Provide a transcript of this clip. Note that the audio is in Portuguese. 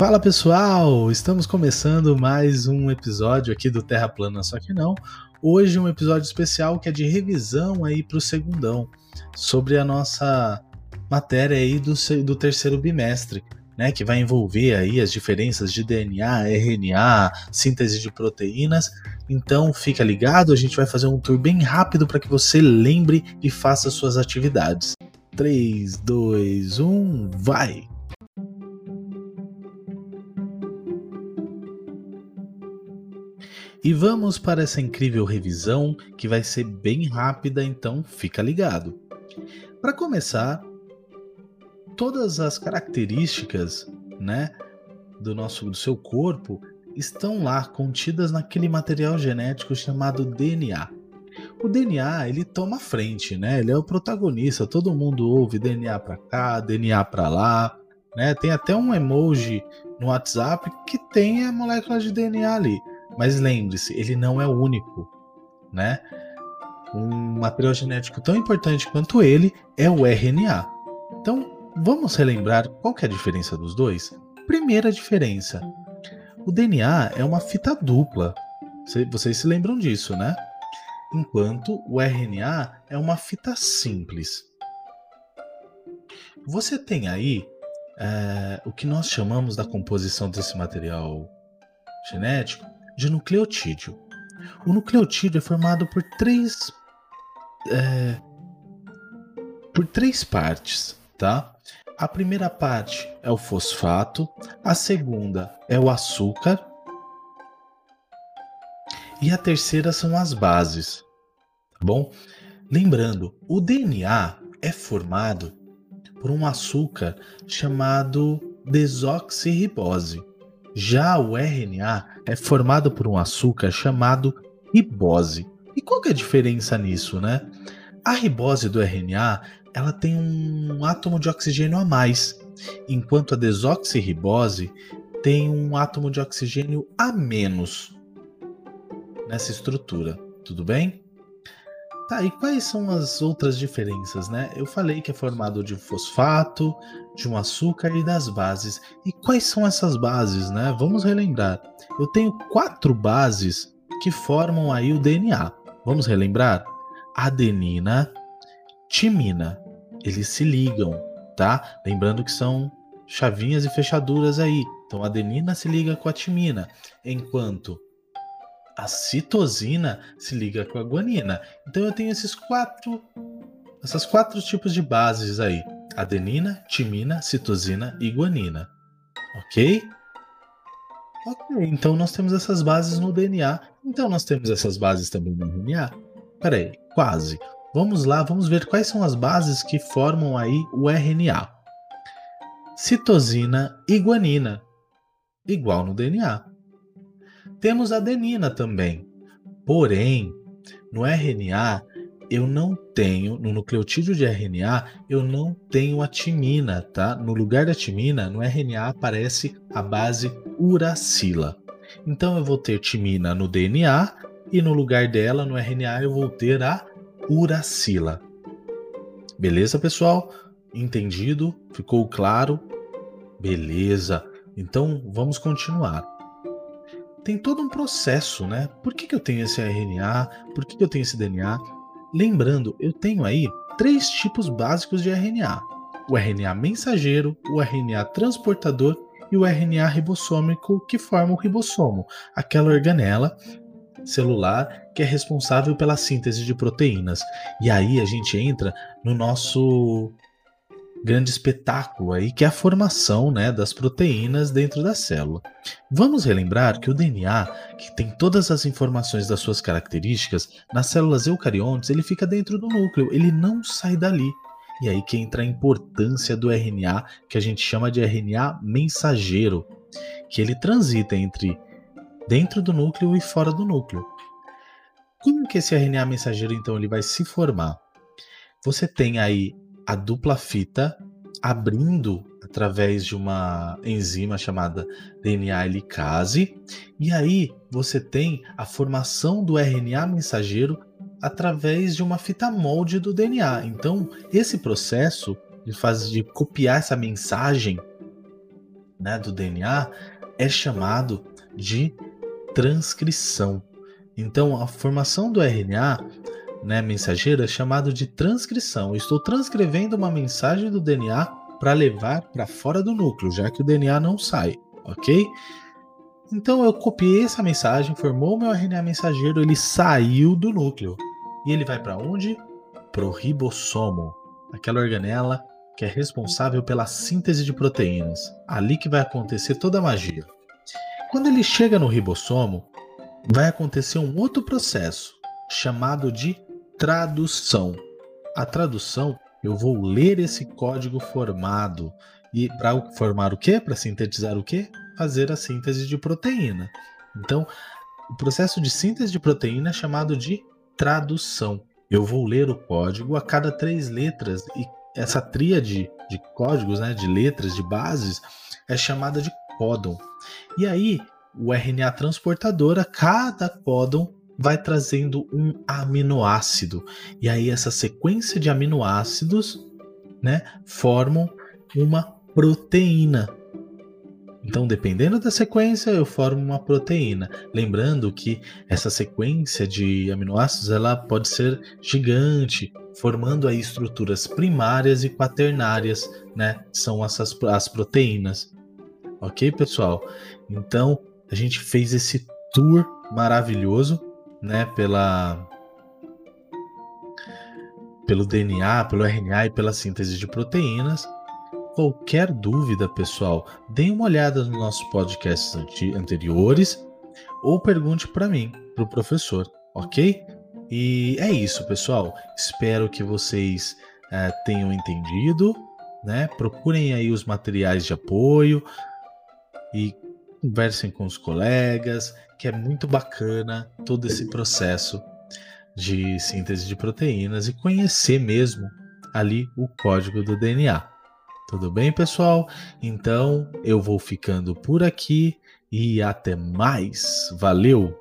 Fala pessoal, estamos começando mais um episódio aqui do Terra Plana, só que não. Hoje um episódio especial que é de revisão aí para o segundão sobre a nossa matéria aí do, do terceiro bimestre, né, que vai envolver aí as diferenças de DNA, RNA, síntese de proteínas. Então fica ligado, a gente vai fazer um tour bem rápido para que você lembre e faça suas atividades. 3, 2, 1, vai! E vamos para essa incrível revisão que vai ser bem rápida, então fica ligado. Para começar, todas as características, né, do nosso do seu corpo estão lá contidas naquele material genético chamado DNA. O DNA, ele toma frente, né? Ele é o protagonista. Todo mundo ouve DNA para cá, DNA para lá, né? Tem até um emoji no WhatsApp que tem a molécula de DNA ali. Mas lembre-se, ele não é o único, né? Um material genético tão importante quanto ele é o RNA. Então, vamos relembrar qual é a diferença dos dois? Primeira diferença: o DNA é uma fita dupla. Vocês se lembram disso, né? Enquanto o RNA é uma fita simples. Você tem aí é, o que nós chamamos da composição desse material genético de nucleotídeo. O nucleotídeo é formado por três é, por três partes, tá? A primeira parte é o fosfato, a segunda é o açúcar e a terceira são as bases, tá bom? Lembrando, o DNA é formado por um açúcar chamado desoxirribose. Já o RNA é formado por um açúcar chamado ribose. E qual que é a diferença nisso, né? A ribose do RNA, ela tem um átomo de oxigênio a mais, enquanto a desoxirribose tem um átomo de oxigênio a menos nessa estrutura. Tudo bem? Tá, e quais são as outras diferenças, né? Eu falei que é formado de fosfato, de um açúcar e das bases. E quais são essas bases, né? Vamos relembrar. Eu tenho quatro bases que formam aí o DNA. Vamos relembrar? Adenina, timina. Eles se ligam, tá? Lembrando que são chavinhas e fechaduras aí. Então a adenina se liga com a timina, enquanto a citosina se liga com a guanina. Então eu tenho esses quatro, essas quatro tipos de bases aí: adenina, timina, citosina e guanina. Ok? Ok, então nós temos essas bases no DNA. Então nós temos essas bases também no RNA? Peraí, quase. Vamos lá, vamos ver quais são as bases que formam aí o RNA. Citosina e guanina, igual no DNA. Temos adenina também. Porém, no RNA eu não tenho, no nucleotídeo de RNA, eu não tenho a timina, tá? No lugar da timina, no RNA aparece a base uracila. Então eu vou ter timina no DNA e no lugar dela, no RNA, eu vou ter a uracila. Beleza, pessoal? Entendido? Ficou claro? Beleza. Então vamos continuar tem todo um processo, né? Por que, que eu tenho esse RNA? Por que, que eu tenho esse DNA? Lembrando, eu tenho aí três tipos básicos de RNA: o RNA mensageiro, o RNA transportador e o RNA ribossômico, que forma o ribossomo, aquela organela celular que é responsável pela síntese de proteínas. E aí a gente entra no nosso grande espetáculo aí, que é a formação né, das proteínas dentro da célula. Vamos relembrar que o DNA, que tem todas as informações das suas características, nas células eucariontes, ele fica dentro do núcleo, ele não sai dali. E aí que entra a importância do RNA, que a gente chama de RNA mensageiro, que ele transita entre dentro do núcleo e fora do núcleo. Como que esse RNA mensageiro então ele vai se formar? Você tem aí a dupla fita abrindo através de uma enzima chamada DNA helicase, e aí você tem a formação do RNA mensageiro através de uma fita molde do DNA. Então, esse processo de, fazer, de copiar essa mensagem né, do DNA é chamado de transcrição. Então, a formação do RNA né, mensageiro é chamado de transcrição. Eu estou transcrevendo uma mensagem do DNA para levar para fora do núcleo, já que o DNA não sai, ok? Então eu copiei essa mensagem, formou o meu RNA mensageiro, ele saiu do núcleo. E ele vai para onde? Para o ribossomo, aquela organela que é responsável pela síntese de proteínas. Ali que vai acontecer toda a magia. Quando ele chega no ribossomo, vai acontecer um outro processo chamado de tradução. A tradução, eu vou ler esse código formado e para formar o quê? Para sintetizar o quê? Fazer a síntese de proteína. Então, o processo de síntese de proteína é chamado de tradução. Eu vou ler o código a cada três letras e essa tríade de códigos, né, de letras, de bases, é chamada de códon. E aí, o RNA transportador, a cada códon vai trazendo um aminoácido. E aí essa sequência de aminoácidos, né, formam uma proteína. Então, dependendo da sequência, eu formo uma proteína. Lembrando que essa sequência de aminoácidos ela pode ser gigante, formando aí estruturas primárias e quaternárias, né? São essas as proteínas. Ok, pessoal? Então, a gente fez esse tour maravilhoso, né? Pela pelo DNA, pelo RNA e pela síntese de proteínas. Qualquer dúvida, pessoal, deem uma olhada nos nossos podcasts anteriores ou pergunte para mim, para o professor, ok? E é isso, pessoal. Espero que vocês uh, tenham entendido. Né? Procurem aí os materiais de apoio e conversem com os colegas, que é muito bacana todo esse processo de síntese de proteínas e conhecer mesmo ali o código do DNA. Tudo bem, pessoal? Então eu vou ficando por aqui e até mais. Valeu!